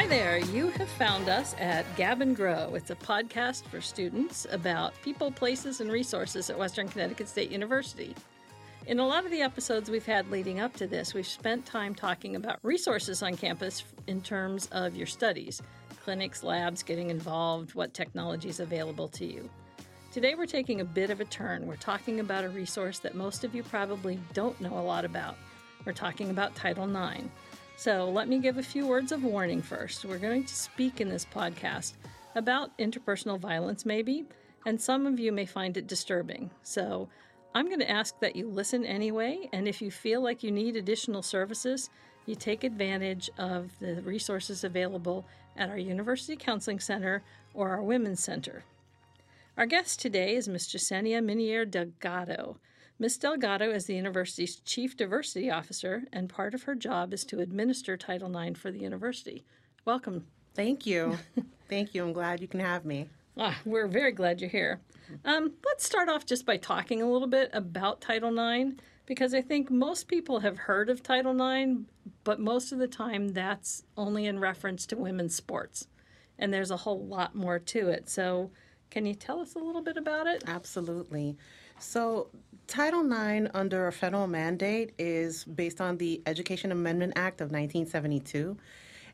Hi there. You have found us at Gab and Grow. It's a podcast for students about people, places, and resources at Western Connecticut State University. In a lot of the episodes we've had leading up to this, we've spent time talking about resources on campus in terms of your studies clinics, labs, getting involved, what technology is available to you. Today, we're taking a bit of a turn. We're talking about a resource that most of you probably don't know a lot about. We're talking about Title IX. So, let me give a few words of warning first. We're going to speak in this podcast about interpersonal violence, maybe, and some of you may find it disturbing. So, I'm going to ask that you listen anyway, and if you feel like you need additional services, you take advantage of the resources available at our University Counseling Center or our Women's Center. Our guest today is Ms. Jasenia Minier Delgado. Ms. Delgado is the university's chief diversity officer, and part of her job is to administer Title IX for the university. Welcome. Thank you. Thank you. I'm glad you can have me. Ah, we're very glad you're here. Um, let's start off just by talking a little bit about Title IX, because I think most people have heard of Title IX, but most of the time that's only in reference to women's sports. And there's a whole lot more to it. So, can you tell us a little bit about it? Absolutely. So, Title IX, under a federal mandate, is based on the Education Amendment Act of 1972.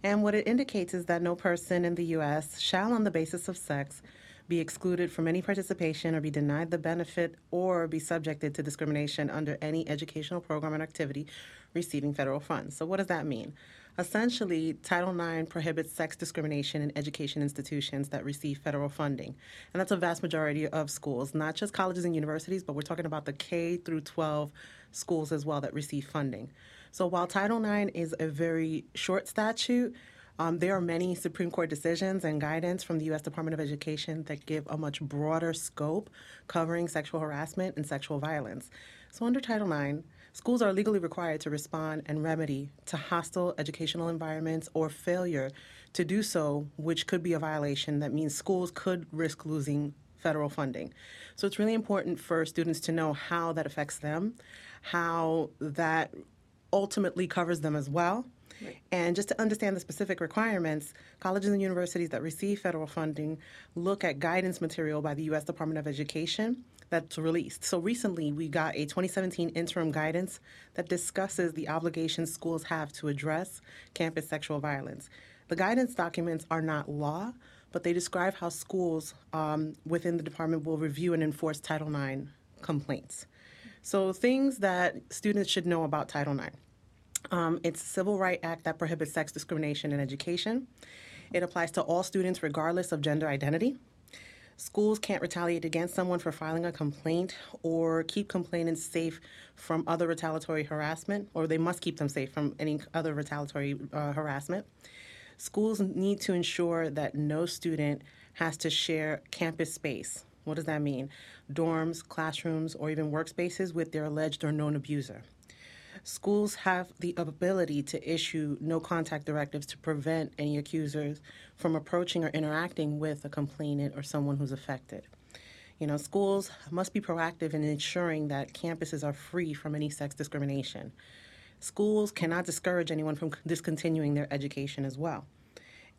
And what it indicates is that no person in the U.S. shall, on the basis of sex, be excluded from any participation or be denied the benefit or be subjected to discrimination under any educational program and activity receiving federal funds. So, what does that mean? Essentially, Title IX prohibits sex discrimination in education institutions that receive federal funding. And that's a vast majority of schools, not just colleges and universities, but we're talking about the K through 12 schools as well that receive funding. So while Title IX is a very short statute, um, there are many Supreme Court decisions and guidance from the U.S. Department of Education that give a much broader scope covering sexual harassment and sexual violence. So, under Title IX, schools are legally required to respond and remedy to hostile educational environments or failure to do so, which could be a violation that means schools could risk losing federal funding. So, it's really important for students to know how that affects them, how that ultimately covers them as well Right. And just to understand the specific requirements, colleges and universities that receive federal funding look at guidance material by the U.S. Department of Education that's released. So recently, we got a 2017 interim guidance that discusses the obligations schools have to address campus sexual violence. The guidance documents are not law, but they describe how schools um, within the department will review and enforce Title IX complaints. So, things that students should know about Title IX. Um, it's a civil right act that prohibits sex discrimination in education. It applies to all students regardless of gender identity. Schools can't retaliate against someone for filing a complaint or keep complainants safe from other retaliatory harassment, or they must keep them safe from any other retaliatory uh, harassment. Schools need to ensure that no student has to share campus space. What does that mean? Dorms, classrooms, or even workspaces with their alleged or known abuser. Schools have the ability to issue no contact directives to prevent any accusers from approaching or interacting with a complainant or someone who's affected. You know, schools must be proactive in ensuring that campuses are free from any sex discrimination. Schools cannot discourage anyone from discontinuing their education as well.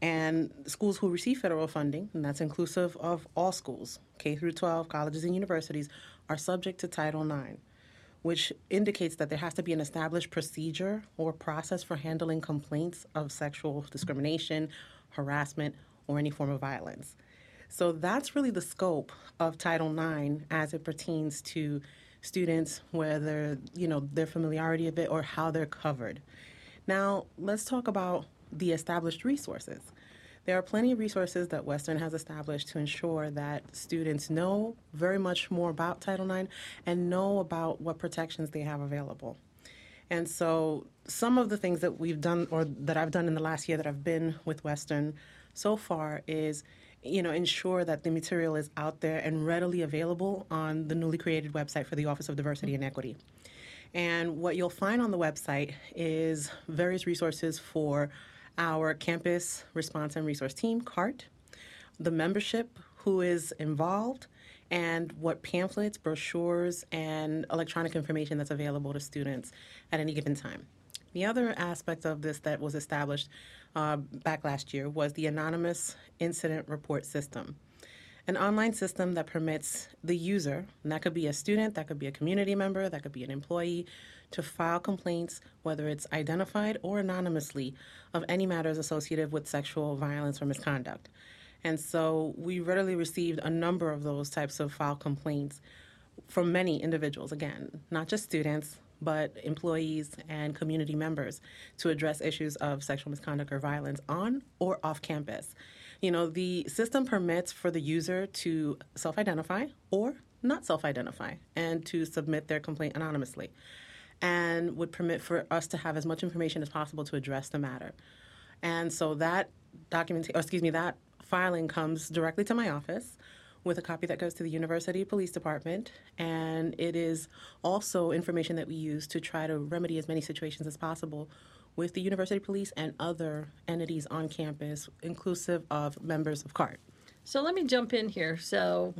And schools who receive federal funding, and that's inclusive of all schools, K through 12, colleges and universities, are subject to Title IX which indicates that there has to be an established procedure or process for handling complaints of sexual discrimination, harassment, or any form of violence. So that's really the scope of Title IX as it pertains to students, whether you know their familiarity of it or how they're covered. Now let's talk about the established resources. There are plenty of resources that Western has established to ensure that students know very much more about Title IX and know about what protections they have available. And so, some of the things that we've done, or that I've done in the last year that I've been with Western so far, is you know ensure that the material is out there and readily available on the newly created website for the Office of Diversity and Equity. And what you'll find on the website is various resources for our campus response and resource team, CART, the membership who is involved, and what pamphlets, brochures, and electronic information that's available to students at any given time. The other aspect of this that was established uh, back last year was the Anonymous Incident Report System. An online system that permits the user, and that could be a student, that could be a community member, that could be an employee, to file complaints, whether it's identified or anonymously, of any matters associated with sexual violence or misconduct. And so we readily received a number of those types of file complaints from many individuals, again, not just students, but employees and community members to address issues of sexual misconduct or violence on or off campus. You know, the system permits for the user to self identify or not self identify and to submit their complaint anonymously, and would permit for us to have as much information as possible to address the matter. And so that document, excuse me, that filing comes directly to my office with a copy that goes to the University Police Department. And it is also information that we use to try to remedy as many situations as possible with the University Police and other entities on campus, inclusive of members of CART. So let me jump in here. So,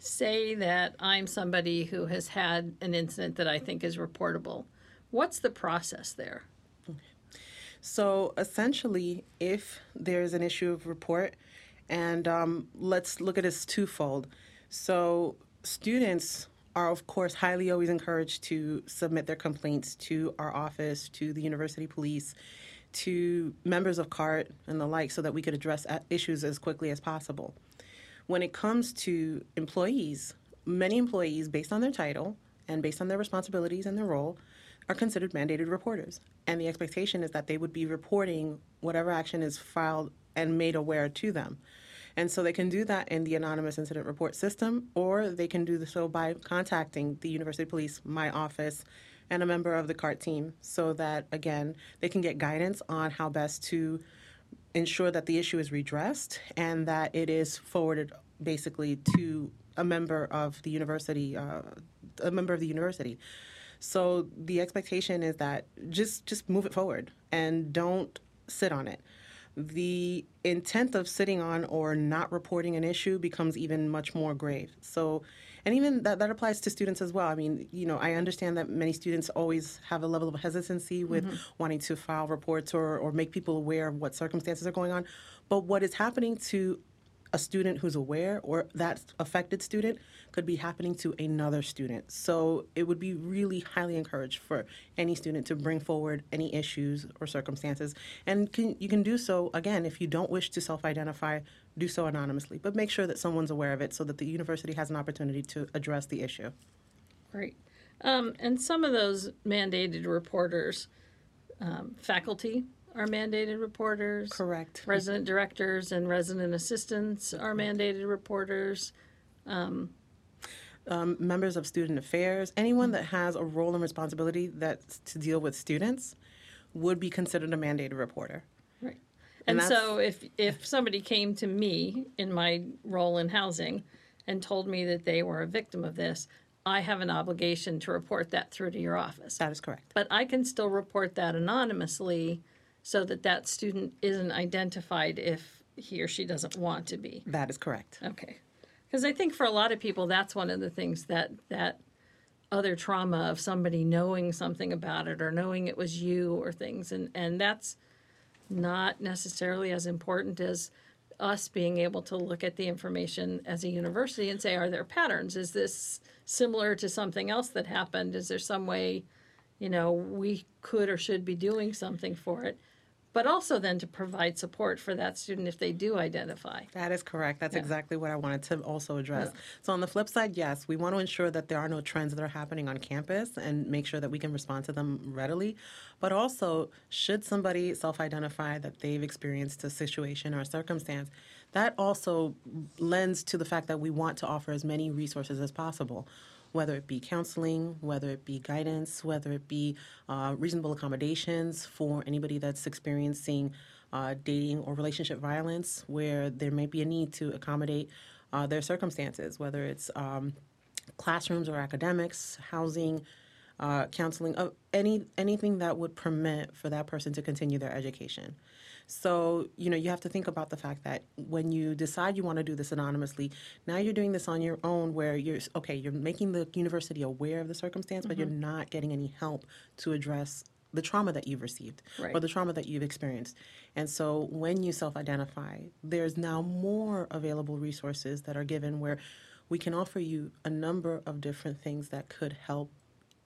say that I'm somebody who has had an incident that I think is reportable. What's the process there? So, essentially, if there's an issue of report, and um, let's look at this twofold. So, students are, of course, highly always encouraged to submit their complaints to our office, to the university police, to members of CART and the like, so that we could address issues as quickly as possible. When it comes to employees, many employees, based on their title and based on their responsibilities and their role, are considered mandated reporters. And the expectation is that they would be reporting whatever action is filed and made aware to them. And so they can do that in the anonymous incident report system, or they can do so by contacting the University Police, my office, and a member of the CART team so that, again, they can get guidance on how best to ensure that the issue is redressed and that it is forwarded basically to a member of the university, uh, a member of the university. So the expectation is that just just move it forward and don't sit on it the intent of sitting on or not reporting an issue becomes even much more grave. So, and even that, that applies to students as well. I mean, you know, I understand that many students always have a level of hesitancy with mm-hmm. wanting to file reports or, or make people aware of what circumstances are going on. But what is happening to a student who's aware or that affected student could be happening to another student. So it would be really highly encouraged for any student to bring forward any issues or circumstances. And can, you can do so, again, if you don't wish to self identify, do so anonymously. But make sure that someone's aware of it so that the university has an opportunity to address the issue. Great. Um, and some of those mandated reporters, um, faculty are mandated reporters. Correct. Resident directors and resident assistants are mandated reporters. Um, um, members of student affairs, anyone that has a role and responsibility that's to deal with students would be considered a mandated reporter. Right. And, and so if if somebody came to me in my role in housing and told me that they were a victim of this, I have an obligation to report that through to your office. That is correct. But I can still report that anonymously so that that student isn't identified if he or she doesn't want to be. That is correct. Okay. Because I think for a lot of people, that's one of the things that that other trauma of somebody knowing something about it or knowing it was you or things, and and that's not necessarily as important as us being able to look at the information as a university and say, are there patterns? Is this similar to something else that happened? Is there some way, you know, we could or should be doing something for it? But also then to provide support for that student if they do identify. That is correct. That's yeah. exactly what I wanted to also address. Yeah. So, on the flip side, yes, we want to ensure that there are no trends that are happening on campus and make sure that we can respond to them readily. But also, should somebody self identify that they've experienced a situation or a circumstance, that also lends to the fact that we want to offer as many resources as possible whether it be counseling, whether it be guidance, whether it be uh, reasonable accommodations for anybody that's experiencing uh, dating or relationship violence, where there may be a need to accommodate uh, their circumstances, whether it's um, classrooms or academics, housing, uh, counseling, uh, any anything that would permit for that person to continue their education. So, you know, you have to think about the fact that when you decide you want to do this anonymously, now you're doing this on your own where you're, okay, you're making the university aware of the circumstance, mm-hmm. but you're mm-hmm. not getting any help to address the trauma that you've received Right. or the trauma that you've experienced. And so when you self identify, there's now more available resources that are given where we can offer you a number of different things that could help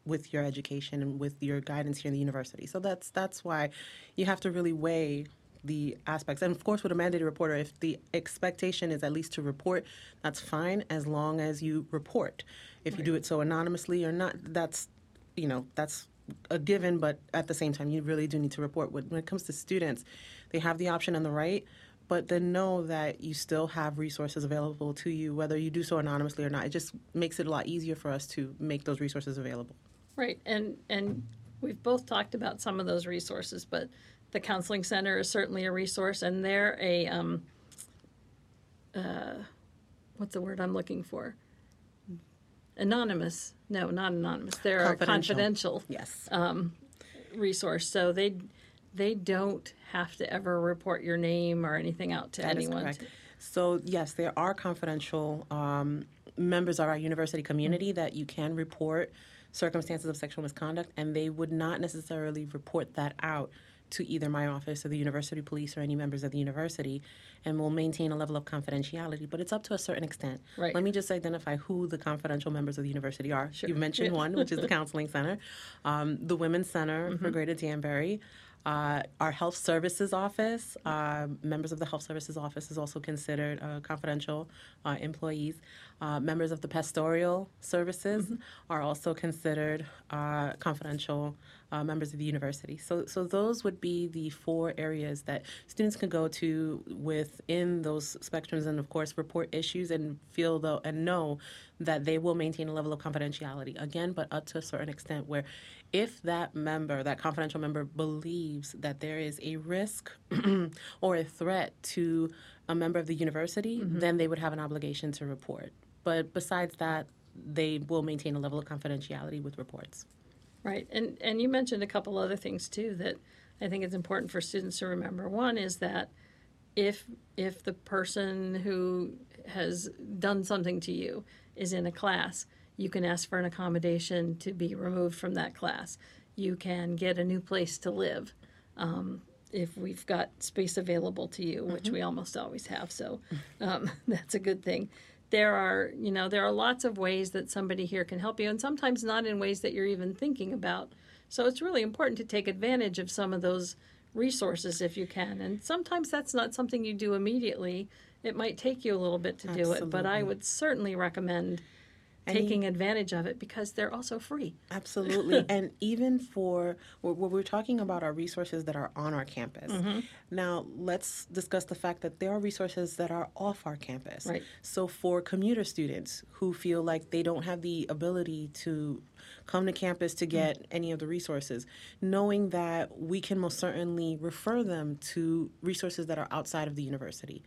with your education and with your guidance here in the university. So that's that's why you have to really weigh the aspects. And of course with a mandated reporter, if the expectation is at least to report, that's fine as long as you report. If you do it so anonymously or not, that's you know, that's a given, but at the same time, you really do need to report. When when it comes to students, they have the option and the right, but then know that you still have resources available to you, whether you do so anonymously or not. It just makes it a lot easier for us to make those resources available. Right, and and we've both talked about some of those resources, but the counseling center is certainly a resource, and they're a um, uh, what's the word I'm looking for? Anonymous? No, not anonymous. They're a Confidential. confidential Yes. resource, so they they don't have to ever report your name or anything out to That is anyone. correct. So yes, there are confidential um, members of our university community Mm-hmm. that you can report circumstances of sexual misconduct, and they would not necessarily report that out to either my office or the university police or any members of the university, and will maintain a level of confidentiality. But it's up to a certain extent. Right. Let me just identify who the confidential members of the university are. Sure. You mentioned Yeah. one, which is the counseling center, um, the Women's Center Mm-hmm. for Greater Danbury. Uh, our health services office, uh, members of the health services office is also considered uh, confidential uh, employees. Uh, members of the pastoral services are also considered uh, confidential uh, members of the university. So, so those would be the four areas that students can go to within those spectrums, and of course, report issues and feel though and know that they will maintain a level of confidentiality. Again, but up to a certain extent, where if that member, that confidential member, believes that there is a risk or a threat to a member of the university, then they would have an obligation to report. But besides that, they will maintain a level of confidentiality with reports. Right, and and you mentioned a couple other things too that I think it's important for students to remember. One is that if if the person who has done something to you is in a class, you can ask for an accommodation to be removed from that class. You can get a new place to live um, if we've got space available to you, which we almost always have. So um, that's a good thing. There are, you know, there are lots of ways that somebody here can help you, and sometimes not in ways that you're even thinking about. So it's really important to take advantage of some of those resources if you can. And sometimes that's not something you do immediately. It might take you a little bit to do it, but I would certainly recommend Taking advantage of it because they're also free. Absolutely. and even for what we're talking about are resources that are on our campus. Mm-hmm. Now, let's discuss the fact that there are resources that are off our campus. Right. So, for commuter students who feel like they don't have the ability to come to campus to mm-hmm. get any of the resources, knowing that we can most certainly refer them to resources that are outside of the university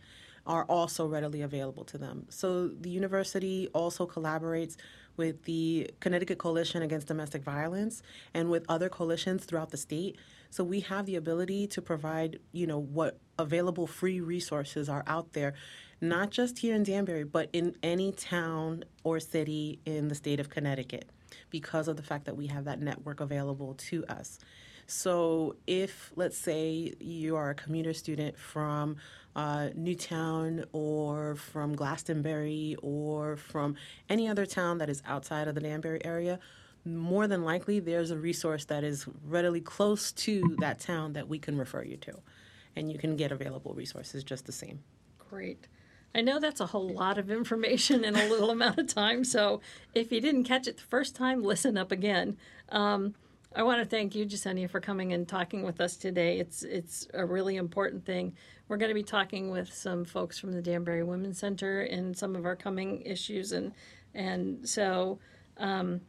are also readily available to them. So the university also collaborates with the Connecticut Coalition Against Domestic Violence and with other coalitions throughout the state. So we have the ability to provide, you know, what available free resources are out there, not just here in Danbury, but in any town or city in the state of Connecticut because of the fact that we have that network available to us. So, if let's say you are a commuter student from uh, Newtown or from Glastonbury or from any other town that is outside of the Danbury area, more than likely there's a resource that is readily close to that town that we can refer you to. And you can get available resources just the same. Great. I know that's a whole lot of information in a little amount of time. So if you didn't catch it the first time, listen up again. Um, I want to thank you, Jasenia, for coming and talking with us today. It's it's a really important thing. We're going to be talking with some folks from the Danbury Women's Center in some of our coming issues, and and so um,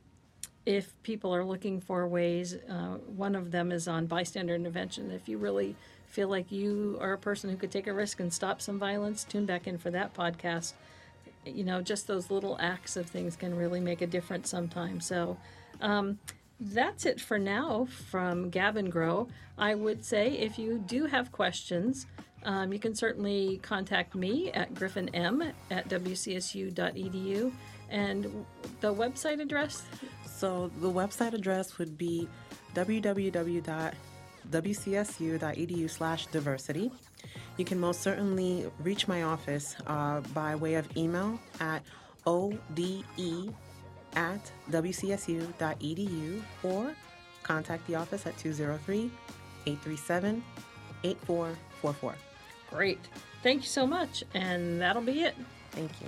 if people are looking for ways, uh, one of them is on bystander intervention. If you really feel like you are a person who could take a risk and stop some violence, tune back in for that podcast. You know, just those little acts of things can really make a difference sometimes. So, um, that's it for now from Gab and Grow. I would say if you do have questions, um, you can certainly contact me at griffinm at wcsu.edu. And the website address? So the website address would be www.wcsu.edu slash diversity. You can most certainly reach my office uh, by way of email at ode at wcsu.edu or contact the office at 203 837 8444. Great. Thank you so much. And that'll be it. Thank you.